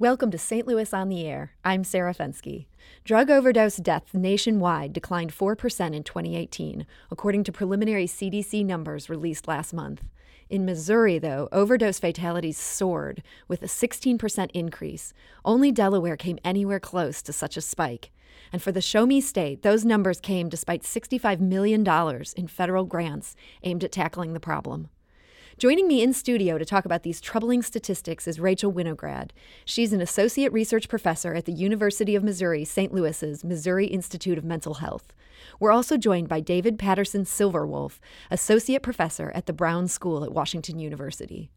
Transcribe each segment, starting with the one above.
Welcome to St. Louis on the Air. I'm Sarah Fenske. Drug overdose deaths nationwide declined 4% in 2018, according to preliminary CDC numbers released last month. In Missouri, though, overdose fatalities soared, with a 16% increase. Only Delaware came anywhere close to such a spike. And for the Show Me State, those numbers came despite $65 million in federal grants aimed at tackling the problem. Joining me in studio to talk about these troubling statistics is Rachel Winograd. She's an associate research professor at the University of Missouri St. Louis's Missouri Institute of Mental Health. We're also joined by David Patterson Silver Wolf, associate professor at the Brown School at Washington University.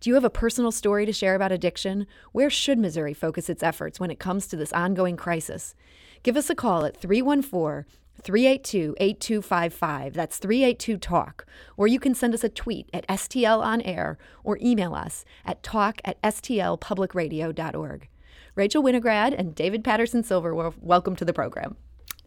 Do you have a personal story to share about addiction? Where should Missouri focus its efforts when it comes to this ongoing crisis? Give us a call at 314 382 8255. That's 382 Talk. Or you can send us a tweet at STL on air or email us at talk at stlpublicradio.org. Rachel Winograd and David Patterson Silver, welcome to the program.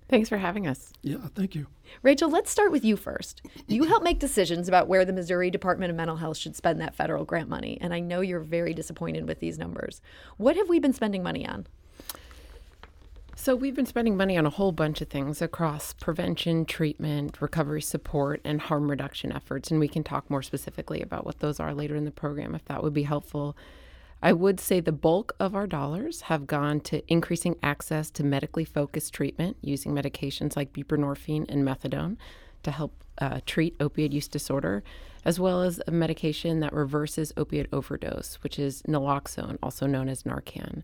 Thanks for having us. Yeah, thank you. Rachel, let's start with you first. You help make decisions about where the Missouri Department of Mental Health should spend that federal grant money, and I know you're very disappointed with these numbers. What have we been spending money on? So, we've been spending money on a whole bunch of things across prevention, treatment, recovery support, and harm reduction efforts. And we can talk more specifically about what those are later in the program if that would be helpful. I would say the bulk of our dollars have gone to increasing access to medically focused treatment using medications like buprenorphine and methadone to help uh, treat opioid use disorder, as well as a medication that reverses opioid overdose, which is naloxone, also known as Narcan.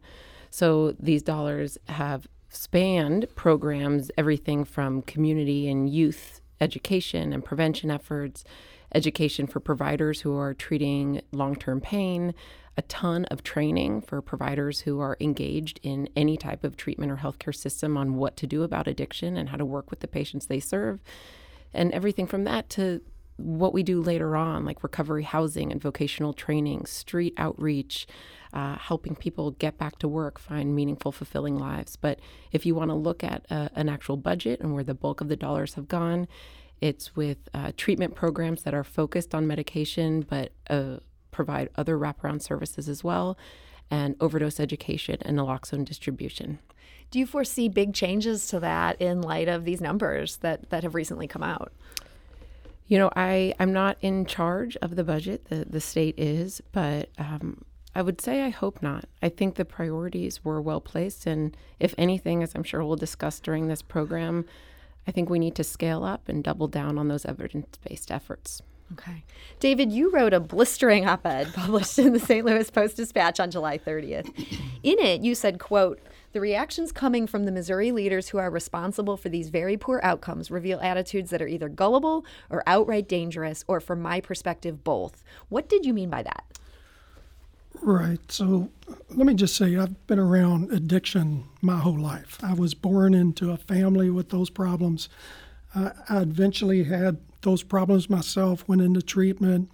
So these dollars have spanned programs, everything from community and youth education and prevention efforts, education for providers who are treating long term pain, a ton of training for providers who are engaged in any type of treatment or healthcare system on what to do about addiction and how to work with the patients they serve, and everything from that to what we do later on, like recovery housing and vocational training, street outreach, uh, helping people get back to work, find meaningful, fulfilling lives. But if you want to look at uh, an actual budget and where the bulk of the dollars have gone, it's with uh, treatment programs that are focused on medication but uh, provide other wraparound services as well, and overdose education and naloxone distribution. Do you foresee big changes to that in light of these numbers that, that have recently come out? You know, I, I'm not in charge of the budget, the, the state is, but um, I would say I hope not. I think the priorities were well placed. And if anything, as I'm sure we'll discuss during this program, I think we need to scale up and double down on those evidence based efforts. Okay. David, you wrote a blistering op-ed published in the St. Louis Post-Dispatch on July 30th. In it, you said, quote, the reactions coming from the Missouri leaders who are responsible for these very poor outcomes reveal attitudes that are either gullible or outright dangerous, or from my perspective, both. What did you mean by that? Right. So let me just say I've been around addiction my whole life. I was born into a family with those problems. I eventually had those problems myself, went into treatment,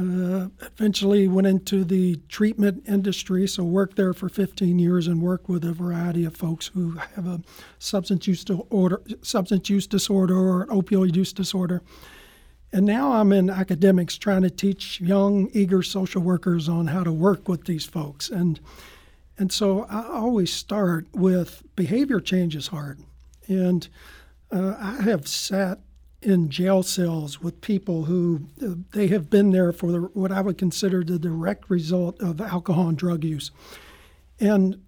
uh, eventually went into the treatment industry, so worked there for 15 years and worked with a variety of folks who have a substance use disorder, substance use disorder or opioid use disorder. And now I'm in academics trying to teach young, eager social workers on how to work with these folks. And, and so I always start with behavior change is hard. And uh, I have sat in jail cells with people who uh, they have been there for the, what I would consider the direct result of alcohol and drug use. And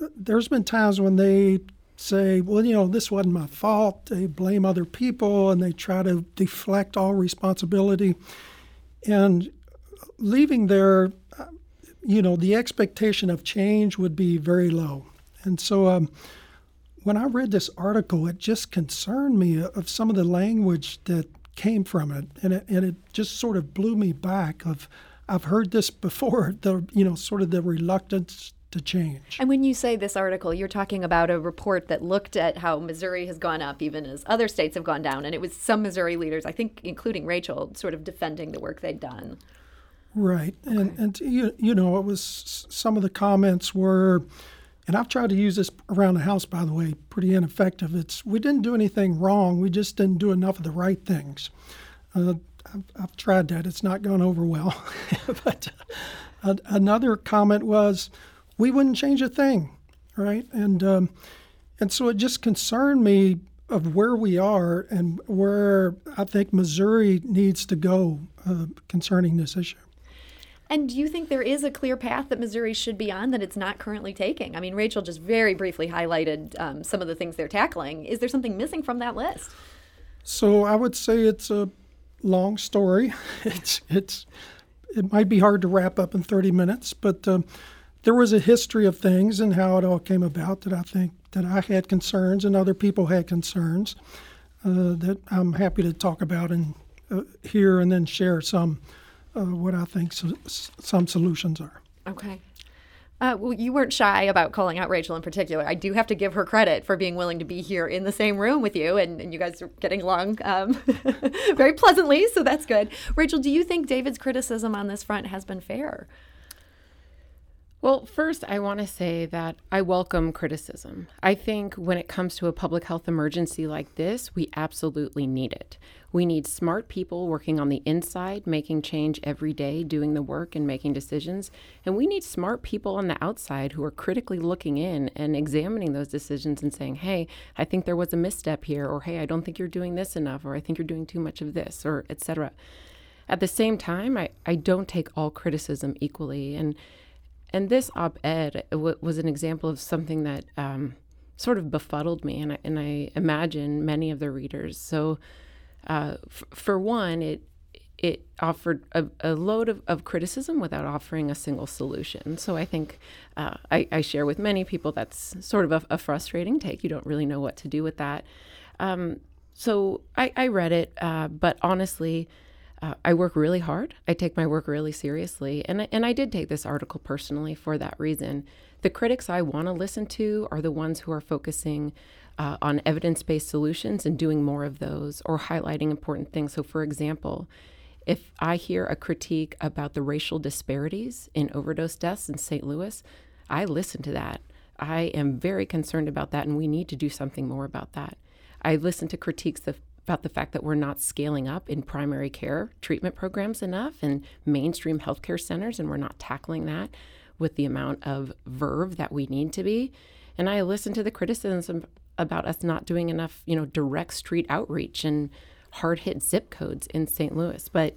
uh, there's been times when they say, well, you know, this wasn't my fault. They blame other people and they try to deflect all responsibility. And leaving there, you know, the expectation of change would be very low. And so um, when I read this article, it just concerned me of some of the language that came from it. And it, and it just sort of blew me back of, I've heard this before, the, you know, sort of the reluctance to change. And when you say this article, you're talking about a report that looked at how Missouri has gone up even as other states have gone down. And it was some Missouri leaders, I think, including Rachel, sort of defending the work they'd done. Right. Okay. And, and you, you know, it was some of the comments were, and I've tried to use this around the house, by the way, pretty ineffective. It's we didn't do anything wrong, we just didn't do enough of the right things. Uh, I've, I've, tried that, it's not gone over well. but uh, another comment was, we wouldn't change a thing, right? And um, and so it just concerned me of where we are and where I think Missouri needs to go uh, concerning this issue. And do you think there is a clear path that Missouri should be on that it's not currently taking? I mean, Rachel just very briefly highlighted um, some of the things they're tackling. Is there something missing from that list? So I would say it's a long story. It's it's it might be hard to wrap up in 30 minutes, but um, there was a history of things and how it all came about that I think that I had concerns and other people had concerns uh, that I'm happy to talk about and uh, and then share some uh, what I think so, some solutions are. Okay. Uh, well, you weren't shy about calling out Rachel in particular. I do have to give her credit for being willing to be here in the same room with you, and, and you guys are getting along um, very pleasantly, so that's good. Rachel, do you think David's criticism on this front has been fair? Well, first, I want to say that I welcome criticism. I think when it comes to a public health emergency like this, we absolutely need it. We need smart people working on the inside, making change every day, doing the work and making decisions. And we need smart people on the outside who are critically looking in and examining those decisions and saying, hey, I think there was a misstep here, or hey, I don't think you're doing this enough, or I think you're doing too much of this, or etc. At the same time, I, I don't take all criticism equally. And and this op-ed w- was an example of something that um, sort of befuddled me, and I, and I imagine many of the readers. So, uh, f- for one, it it offered a, a load of, of, criticism without offering a single solution. So I think uh, I, I, share with many people that's sort of a, a, frustrating take. You don't really know what to do with that. Um, so I, I, read it, uh, but honestly, uh, I work really hard. I take my work really seriously. And, and I did take this article personally for that reason. The critics I want to listen to are the ones who are focusing uh, on evidence based solutions and doing more of those or highlighting important things. So, for example, if I hear a critique about the racial disparities in overdose deaths in St. Louis, I listen to that. I am very concerned about that, and we need to do something more about that. I listen to critiques of about the fact that we're not scaling up in primary care treatment programs enough and mainstream healthcare centers, and we're not tackling that with the amount of verve that we need to be. And I listen to the criticism about us not doing enough, you know, direct street outreach and hard hit zip codes in St. Louis. But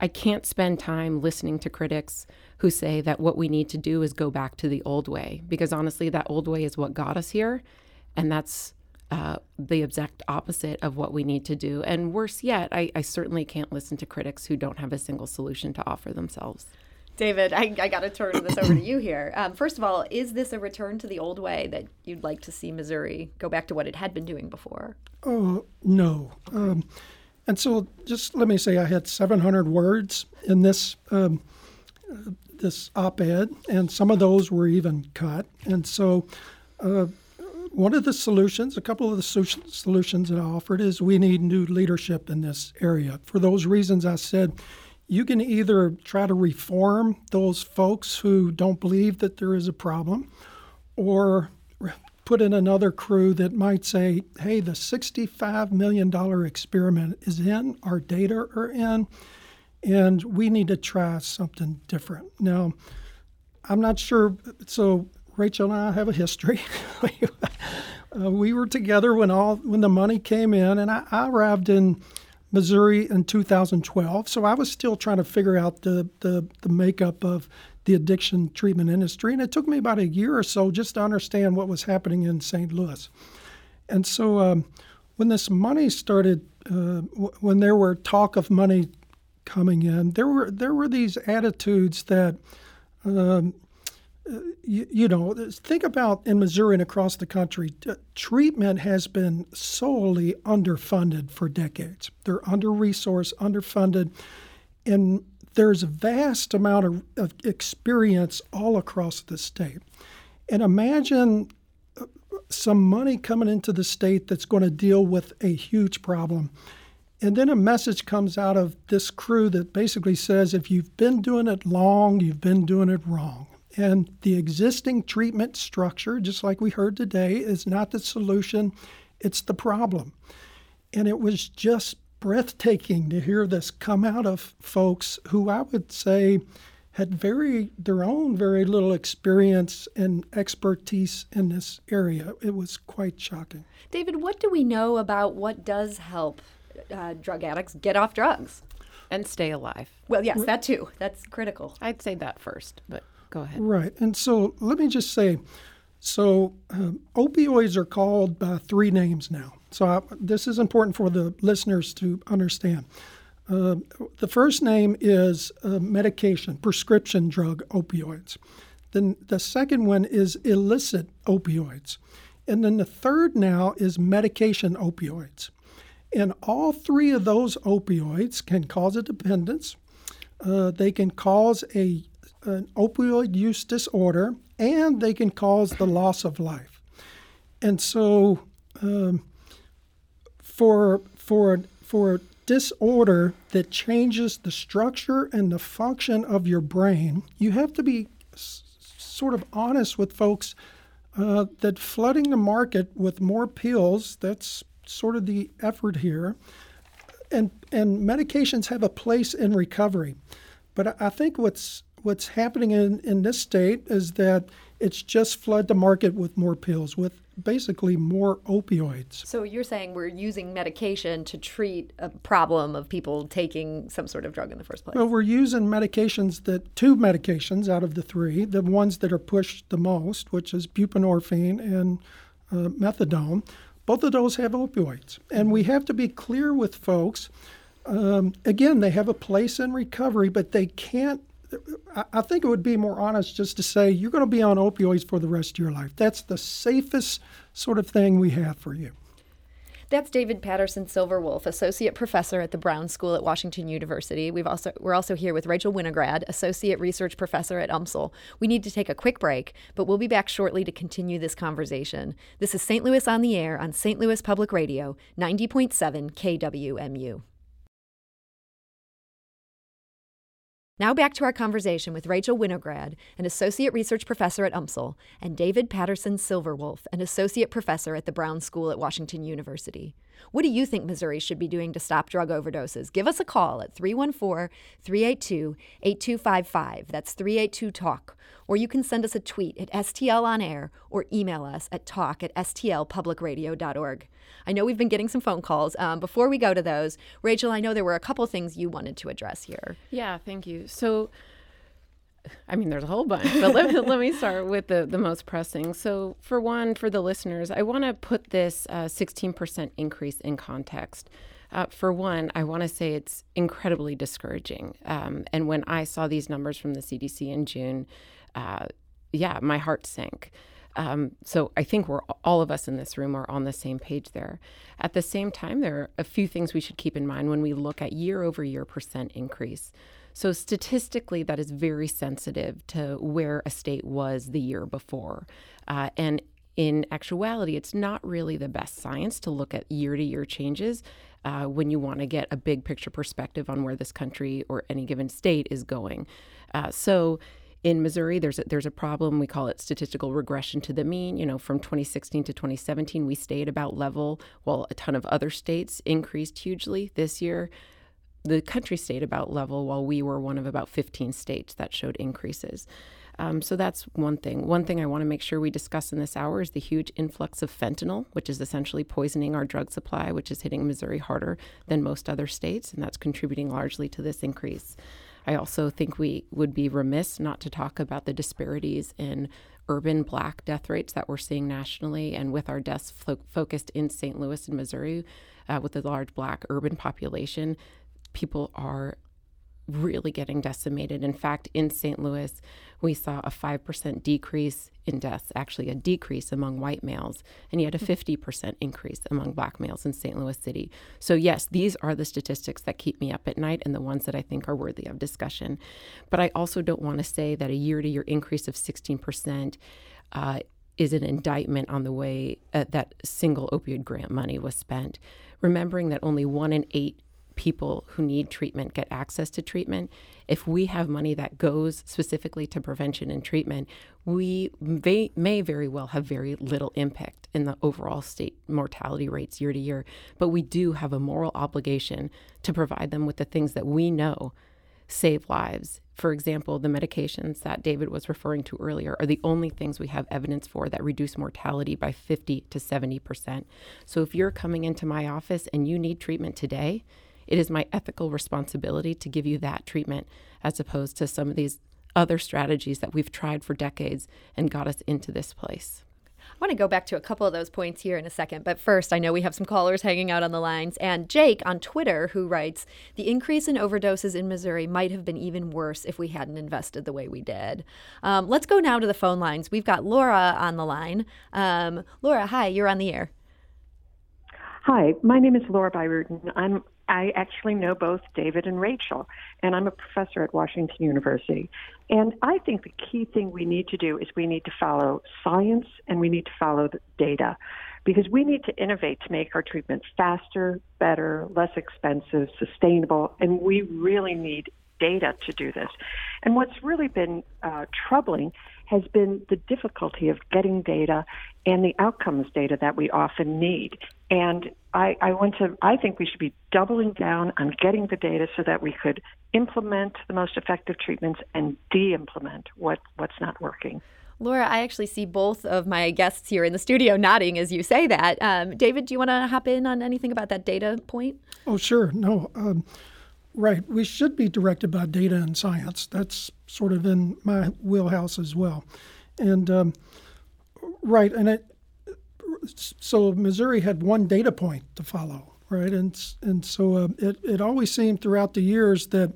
I can't spend time listening to critics who say that what we need to do is go back to the old way, because honestly, that old way is what got us here. And that's uh, the exact opposite of what we need to do. And worse yet, I, I, certainly can't listen to critics who don't have a single solution to offer themselves. David, I, I got to turn this over to you here. Um, first of all, is this a return to the old way that you'd like to see Missouri go back to what it had been doing before? Oh, no. Um, and so just let me say I had 700 words in this. Um, uh, this op-ed, and some of those were even cut. And so, uh, one of the solutions, a couple of the solutions that I offered, is we need new leadership in this area. For those reasons, I said you can either try to reform those folks who don't believe that there is a problem, or put in another crew that might say, hey, the $65 million experiment is in, our data are in, and we need to try something different. Now, I'm not sure. So Rachel and I have a history. uh, we were together when all when the money came in, and I, I, arrived in Missouri in 2012. So I was still trying to figure out the, the the makeup of the addiction treatment industry, and it took me about a year or so just to understand what was happening in St. Louis. And so um, when this money started, uh, w- when there were talk of money coming in, there were there were these attitudes that. Um, you, you, know, think about in Missouri and across the country, t- treatment has been solely underfunded for decades. They're under resourced, underfunded, and there's a vast amount of, of experience all across the state. And imagine uh, some money coming into the state that's going to deal with a huge problem. And then a message comes out of this crew that basically says if you've been doing it long, you've been doing it wrong. And the existing treatment structure, just like we heard today, is not the solution, it's the problem. And it was just breathtaking to hear this come out of folks who I would say had very their own very little experience and expertise in this area. It was quite shocking. David, what do we know about what does help uh, drug addicts get off drugs and stay alive? Well, yes, that too. That's critical. I'd say that first, but go ahead. Right, and so let me just say, so um, opioids are called by three names now. So I, this is important for the listeners to understand. Uh, the first name is uh, medication, prescription drug opioids. Then the second one is illicit opioids. And then the third now is medication opioids. And all three of those opioids can cause a dependence. Uh, they can cause a, an opioid use disorder, and they can cause the loss of life. And so, um, for for for disorder that changes the structure and the function of your brain, you have to be s- sort of honest with folks uh, that flooding the market with more pills, that's sort of the effort here. And, and medications have a place in recovery. But I think what's, what's happening in, in this state is that it's just flood the market with more pills, with basically more opioids. So you're saying we're using medication to treat a problem of people taking some sort of drug in the first place? Well, we're using medications that two medications out of the three, the ones that are pushed the most, which is buprenorphine and uh, methadone. Both of those have opioids, and we have to be clear with folks. Um, again, they have a place in recovery, but they can't I think it would be more honest just to say you're going to be on opioids for the rest of your life. That's the safest sort of thing we have for you. That's David Patterson Silver Wolf, associate professor at the Brown School at Washington University. We've also we're also here with Rachel Winograd, associate research professor at UMSL. We need to take a quick break, but we'll be back shortly to continue this conversation. This is St. Louis on the air on St. Louis Public Radio, 90.7 KWMU. Now back to our conversation with Rachel Winograd, an associate research professor at UMSL, and David Patterson Silver Wolf, an associate professor at the Brown School at Washington University. What do you think Missouri should be doing to stop drug overdoses? Give us a call at 314 382 8255. That's 382 TALK. Or you can send us a tweet at STL on air or email us at talk at stlpublicradio.org. I know we've been getting some phone calls. Um, before we go to those, Rachel, I know there were a couple things you wanted to address here. Yeah, thank you. So, I mean, there's a whole bunch, but let, me, let me start with the, the most pressing. So, for one, for the listeners, I want to put this uh, 16% increase in context. Uh, for one, I want to say it's incredibly discouraging. Um, and when I saw these numbers from the CDC in June, uh, yeah, my heart sank. Um, so I think we're all of us in this room are on the same page there. At the same time, there are a few things we should keep in mind when we look at year over year percent increase. So statistically, that is very sensitive to where a state was the year before, uh, and in actuality, it's not really the best science to look at year to year changes uh, when you want to get a big picture perspective on where this country or any given state is going. Uh, so in Missouri, there's a, there's a problem. We call it statistical regression to the mean. You know, from 2016 to 2017, we stayed about level, while a ton of other states increased hugely. This year, the country stayed about level, while we were one of about 15 states that showed increases. Um, so that's one thing. One thing I want to make sure we discuss in this hour is the huge influx of fentanyl, which is essentially poisoning our drug supply, which is hitting Missouri harder than most other states, and that's contributing largely to this increase. I also think we would be remiss not to talk about the disparities in urban black death rates that we're seeing nationally and with our deaths fo- focused in St. Louis and Missouri uh, with the large black urban population. People are really getting decimated. In fact, in St. Louis, we saw a 5% decrease in deaths, actually a decrease among white males, and yet a 50% increase among black males in St. Louis City. So, yes, these are the statistics that keep me up at night and the ones that I think are worthy of discussion. But I also don't want to say that a year to year increase of 16%. Uh, is an indictment on the way uh, that single opioid grant money was spent. Remembering that only one in eight people who need treatment get access to treatment. If we have money that goes specifically to prevention and treatment, we may, may very well have very little impact in the overall state mortality rates year to year. But we do have a moral obligation to provide them with the things that we know save lives for example, the medications that David was referring to earlier are the only things we have evidence for that reduce mortality by 50 to 70%. So if you're coming into my office and you need treatment today, it is my ethical responsibility to give you that treatment as opposed to some of these other strategies that we've tried for decades and got us into this place. I want to go back to a couple of those points here in a second, but first, I know we have some callers hanging out on the lines. And Jake on Twitter, who writes, The increase in overdoses in Missouri might have been even worse if we hadn't invested the way we did. Um, let's go now to the phone lines. We've got Laura on the line. Um, Laura, hi, you're on the air. Hi, my name is Laura Byrutin. I'm I actually know both David and Rachel, and I'm a professor at Washington University. And I think the key thing we need to do is we need to follow science and we need to follow the data because we need to innovate to make our treatments faster, better, less expensive, sustainable, and we really need data to do this. And what's really been uh, troubling has been the difficulty of getting data and the outcomes data that we often need. And I, I want to, I think we should be doubling down on getting the data so that we could implement the most effective treatments and de implement what, what's not working. Laura, I actually see both of my guests here in the studio nodding as you say that. Um, David, do you want to hop in on anything about that data point? Oh, sure. No. Um, right. We should be directed by data and science. That's sort of in my wheelhouse as well. And um, right. And it, so Missouri had one data point to follow, right? And and so uh, it it always seemed throughout the years that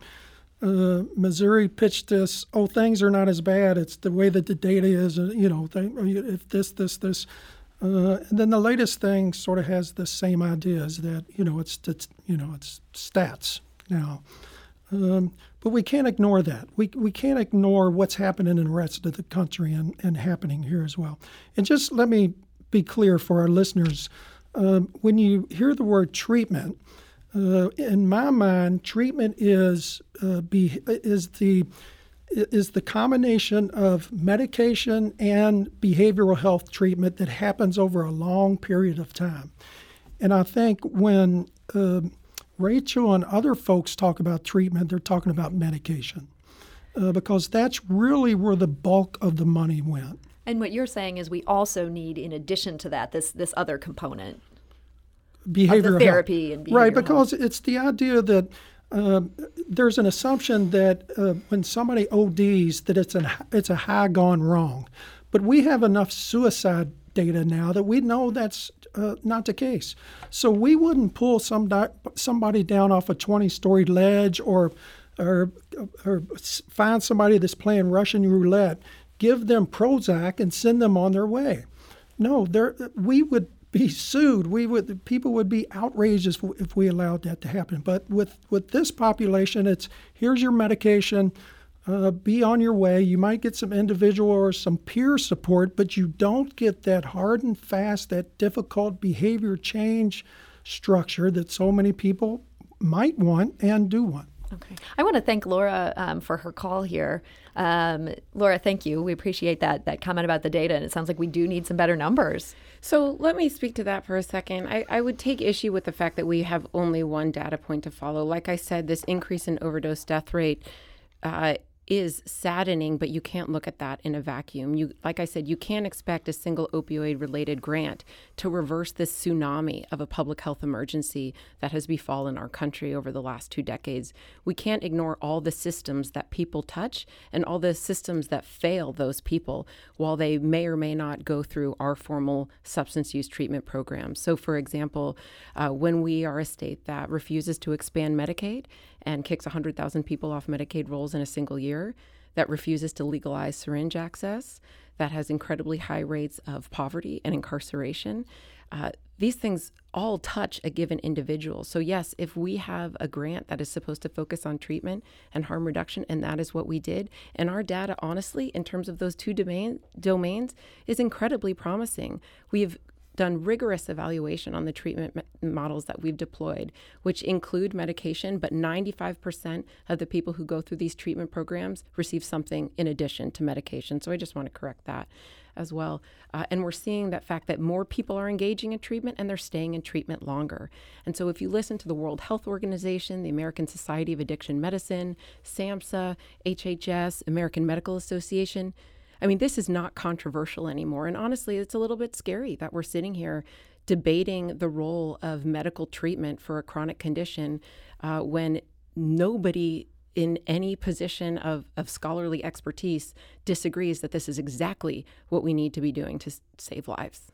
uh, Missouri pitched this. Oh, things are not as bad. It's the way that the data is. Uh, you know, they, if this, this, this. Uh, and then the latest thing sort of has the same ideas that you know it's, it's you know it's stats now. Um, but we can't ignore that. We, we can't ignore what's happening in the rest of the country and, and happening here as well. And just let me be clear for our listeners. Um, when you hear the word treatment, uh, in my mind, treatment is uh, be, is the is the combination of medication and behavioral health treatment that happens over a long period of time. And I think when uh, Rachel and other folks talk about treatment, they're talking about medication uh, because that's really where the bulk of the money went. And what you're saying is we also need, in addition to that, this this other component, behavioral therapy health. and behavioral right, because health. it's the idea that uh, there's an assumption that uh, when somebody ODs, that it's an it's a high gone wrong, but we have enough suicide data now that we know that's uh, not the case. So we wouldn't pull some di- somebody down off a 20-story ledge or or or find somebody that's playing Russian roulette give them Prozac and send them on their way. No, there we would be sued. We would people would be outraged if, we allowed that to happen. But with with this population, it's here's your medication. Uh, be on your way. You might get some individual or some peer support, but you don't get that hard and fast, that difficult behavior change structure that so many people might want and do want. Okay. I want to thank Laura um, for her call here. Um, Laura, thank you. We appreciate that that comment about the data, and it sounds like we do need some better numbers. So let me speak to that for a second. I, I would take issue with the fact that we have only one data point to follow. Like I said, this increase in overdose death rate uh, is saddening, but you can't look at that in a vacuum. You, like I said, you can't expect a single opioid related grant to reverse this tsunami of a public health emergency that has befallen our country over the last two decades. We can't ignore all the systems that people touch and all the systems that fail those people while they may or may not go through our formal substance use treatment programs. So, for example, uh, when we are a state that refuses to expand Medicaid and kicks 100,000 people off Medicaid rolls in a single year, that refuses to legalize syringe access, that has incredibly high rates of poverty and incarceration. Uh, these things all touch a given individual. So, yes, if we have a grant that is supposed to focus on treatment and harm reduction, and that is what we did, and our data, honestly, in terms of those two domain, domains, is incredibly promising. We've done rigorous evaluation on the treatment models that we've deployed, which include medication, but 95% of the people who go through these treatment programs receive something in addition to medication. So I just want to correct that. as well. Uh, and we're seeing that fact that more people are engaging in treatment and they're staying in treatment longer. And so if you listen to the World Health Organization, the American Society of Addiction Medicine, SAMHSA, HHS, American Medical Association, I mean, this is not controversial anymore. And honestly, it's a little bit scary that we're sitting here debating the role of medical treatment for a chronic condition uh, when nobody in any position of, of scholarly expertise disagrees that this is exactly what we need to be doing to s- save lives.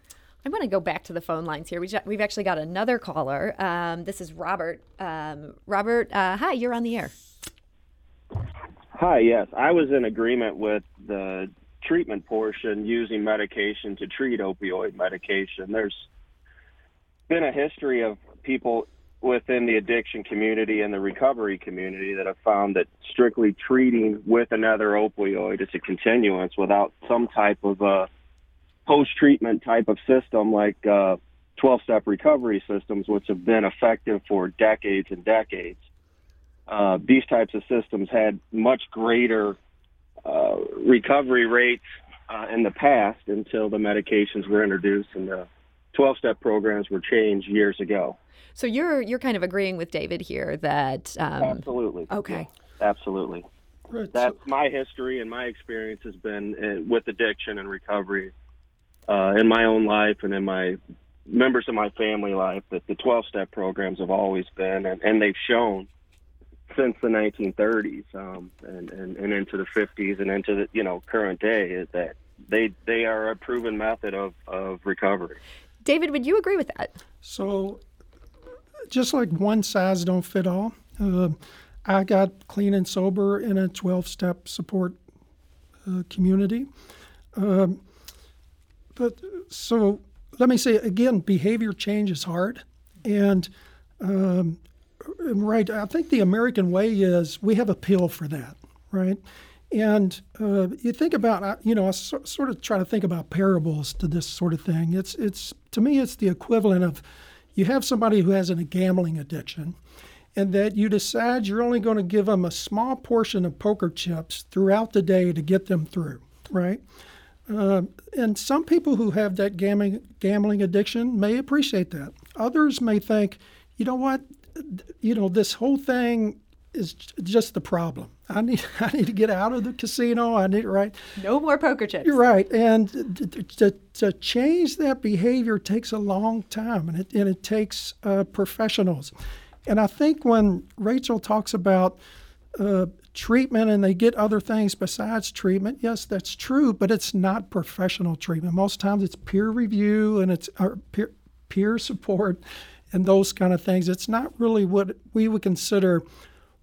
I want to go back to the phone lines here. We have actually got another caller. Um, this is Robert. Um, Robert, uh, hi, you're on the air. Hi, yes. I was in agreement with the treatment portion using medication to treat opioid medication. There's been a history of people within the addiction community and the recovery community that have found that strictly treating with another opioid is a continuance without some type of a post-treatment type of system like uh, 12-step recovery systems, which have been effective for decades and decades. Uh, these types of systems had much greater uh, recovery rates uh, in the past until the medications were introduced and the 12-step programs were changed years ago. So you're you're kind of agreeing with David here that um, absolutely okay, yeah, absolutely. Right. That's my history and my experience has been uh, with addiction and recovery uh, in my own life and in my members of my family life that the 12-step programs have always been and, and they've shown since the 1930s um, and, and, and into the 50s and into the you know current day is that they they are a proven method of, of recovery. David, would you agree with that? So, just like one size don't fit all, uh, I got clean and sober in a 12-step support uh, community. Um, but so let me say again, behavior change is hard, and um, right, I think the American way is we have a pill for that, right? And uh, you think about, you know, I so, sort of try to think about parables to this sort of thing. It's, it's to me, it's the equivalent of you have somebody who has a gambling addiction, and that you decide you're only going to give them a small portion of poker chips throughout the day to get them through, right? Uh, and some people who have that gambling gambling addiction may appreciate that. Others may think, you know what, you know, this whole thing is just the problem. I need I need to get out of the casino. I need right. No more poker chips. You're right, and to, to change that behavior takes a long time, and it and it takes uh, professionals. And I think when Rachel talks about uh, treatment and they get other things besides treatment, yes, that's true, but it's not professional treatment. Most times it's peer review and it's peer peer support and those kind of things. It's not really what we would consider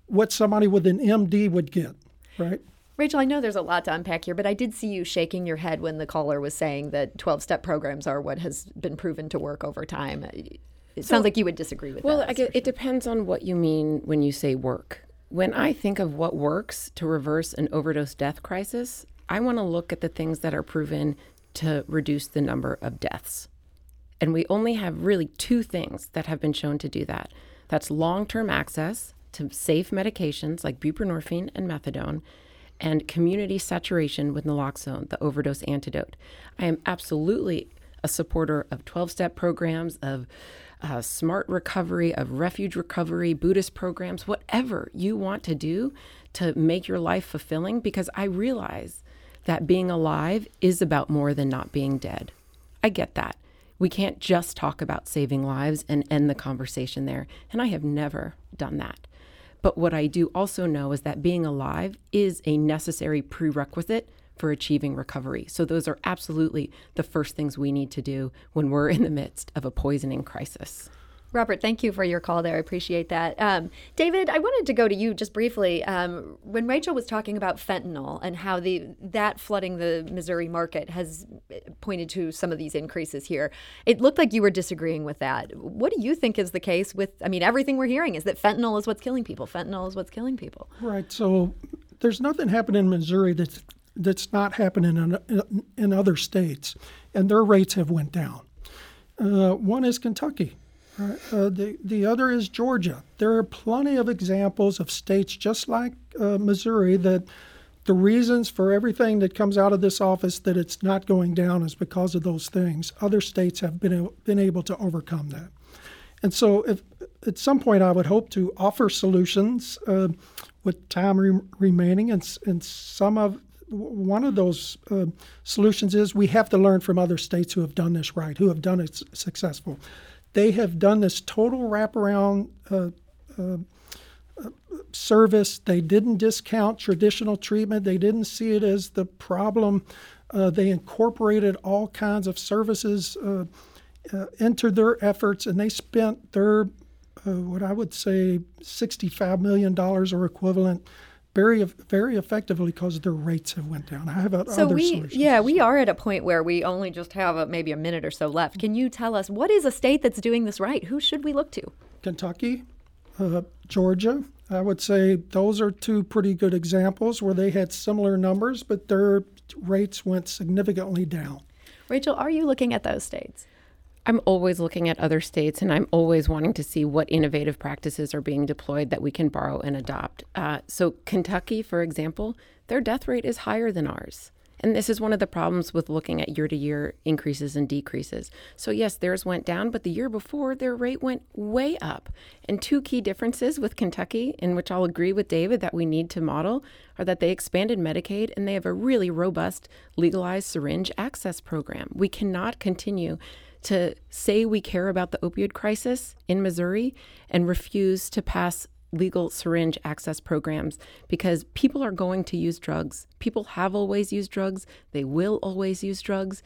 what somebody with an MD would get, right? Rachel, I know there's a lot to unpack here, but I did see you shaking your head when the caller was saying that 12 step programs are what has been proven to work over time. It so, sounds like you would disagree with well, that. Well, it depends on what you mean when you say work. When I think of what works to reverse an overdose death crisis, I want to look at the things that are proven to reduce the number of deaths. And we only have really two things that have been shown to do that that's long term access to safe medications like buprenorphine and methadone, and community saturation with naloxone, the overdose antidote. I am absolutely a supporter of 12 step programs, of uh, smart recovery, of refuge recovery, Buddhist programs, whatever you want to do to make your life fulfilling, because I realize that being alive is about more than not being dead. I get that. We can't just talk about saving lives and end the conversation there. And I have never done that. But what I do also know is that being alive is a necessary prerequisite for achieving recovery. So, those are absolutely the first things we need to do when we're in the midst of a poisoning crisis. Robert, thank you for your call there. I appreciate that. Um, David, I wanted to go to you just briefly. Um, when Rachel was talking about fentanyl and how the that flooding the Missouri market has pointed to some of these increases here, it looked like you were disagreeing with that. What do you think is the case with? I mean, everything we're hearing is that fentanyl is what's killing people. Fentanyl is what's killing people. Right. So there's nothing happening in Missouri that's that's not happening in, in other states, and their rates have went down. Uh, one is Kentucky. Uh, the, the other is Georgia. There are plenty of examples of states just like uh, Missouri that the reasons for everything that comes out of this office that it's not going down is because of those things. Other states have been been able to overcome that, and so if, at some point I would hope to offer solutions uh, with time re- remaining, and and some of one of those uh, solutions is we have to learn from other states who have done this right, who have done it successful. They have done this total wraparound uh, uh, service. They didn't discount traditional treatment. They didn't see it as the problem. Uh, they incorporated all kinds of services uh, uh, into their efforts, and they spent their uh, what I would say $65 million or equivalent very very effectively because their rates have went down. I have so other we, solutions. Yeah, we are at a point where we only just have a, maybe a minute or so left. Can you tell us what is a state that's doing this right? Who should we look to? Kentucky, uh, Georgia. I would say those are two pretty good examples where they had similar numbers, but their rates went significantly down. Rachel, are you looking at those states? I'm always looking at other states and I'm always wanting to see what innovative practices are being deployed that we can borrow and adopt. Uh, so, Kentucky, for example, their death rate is higher than ours. And this is one of the problems with looking at year to year increases and decreases. So, yes, theirs went down, but the year before, their rate went way up. And two key differences with Kentucky, in which I'll agree with David that we need to model, are that they expanded Medicaid and they have a really robust legalized syringe access program. We cannot continue to say we care about the opioid crisis in Missouri and refuse to pass legal syringe access programs because people are going to use drugs. People have always used drugs, they will always use drugs.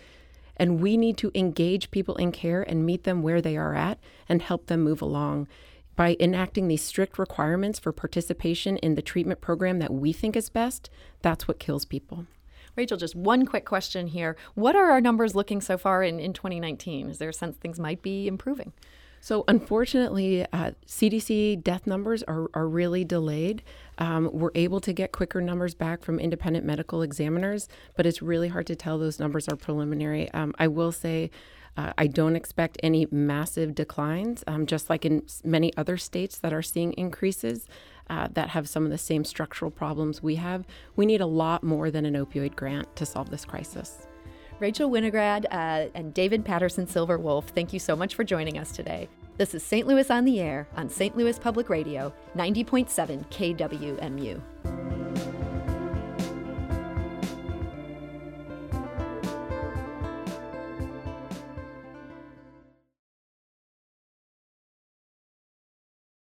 And we need to engage people in care and meet them where they are at and help them move along. By enacting these strict requirements for participation in the treatment program that we think is best, that's what kills people. Rachel, just one quick question here. What are our numbers looking so far in, in 2019? Is there a sense things might be improving? So, unfortunately, uh, CDC death numbers are, are really delayed. Um, we're able to get quicker numbers back from independent medical examiners, but it's really hard to tell. Those numbers are preliminary. Um, I will say, uh, I don't expect any massive declines, um, just like in many other states that are seeing increases uh, that have some of the same structural problems we have. We need a lot more than an opioid grant to solve this crisis. Rachel Winograd uh, and David Patterson Silver Wolf, thank you so much for joining us today. This is St. Louis on the Air on St. Louis Public Radio, 90.7 KWMU.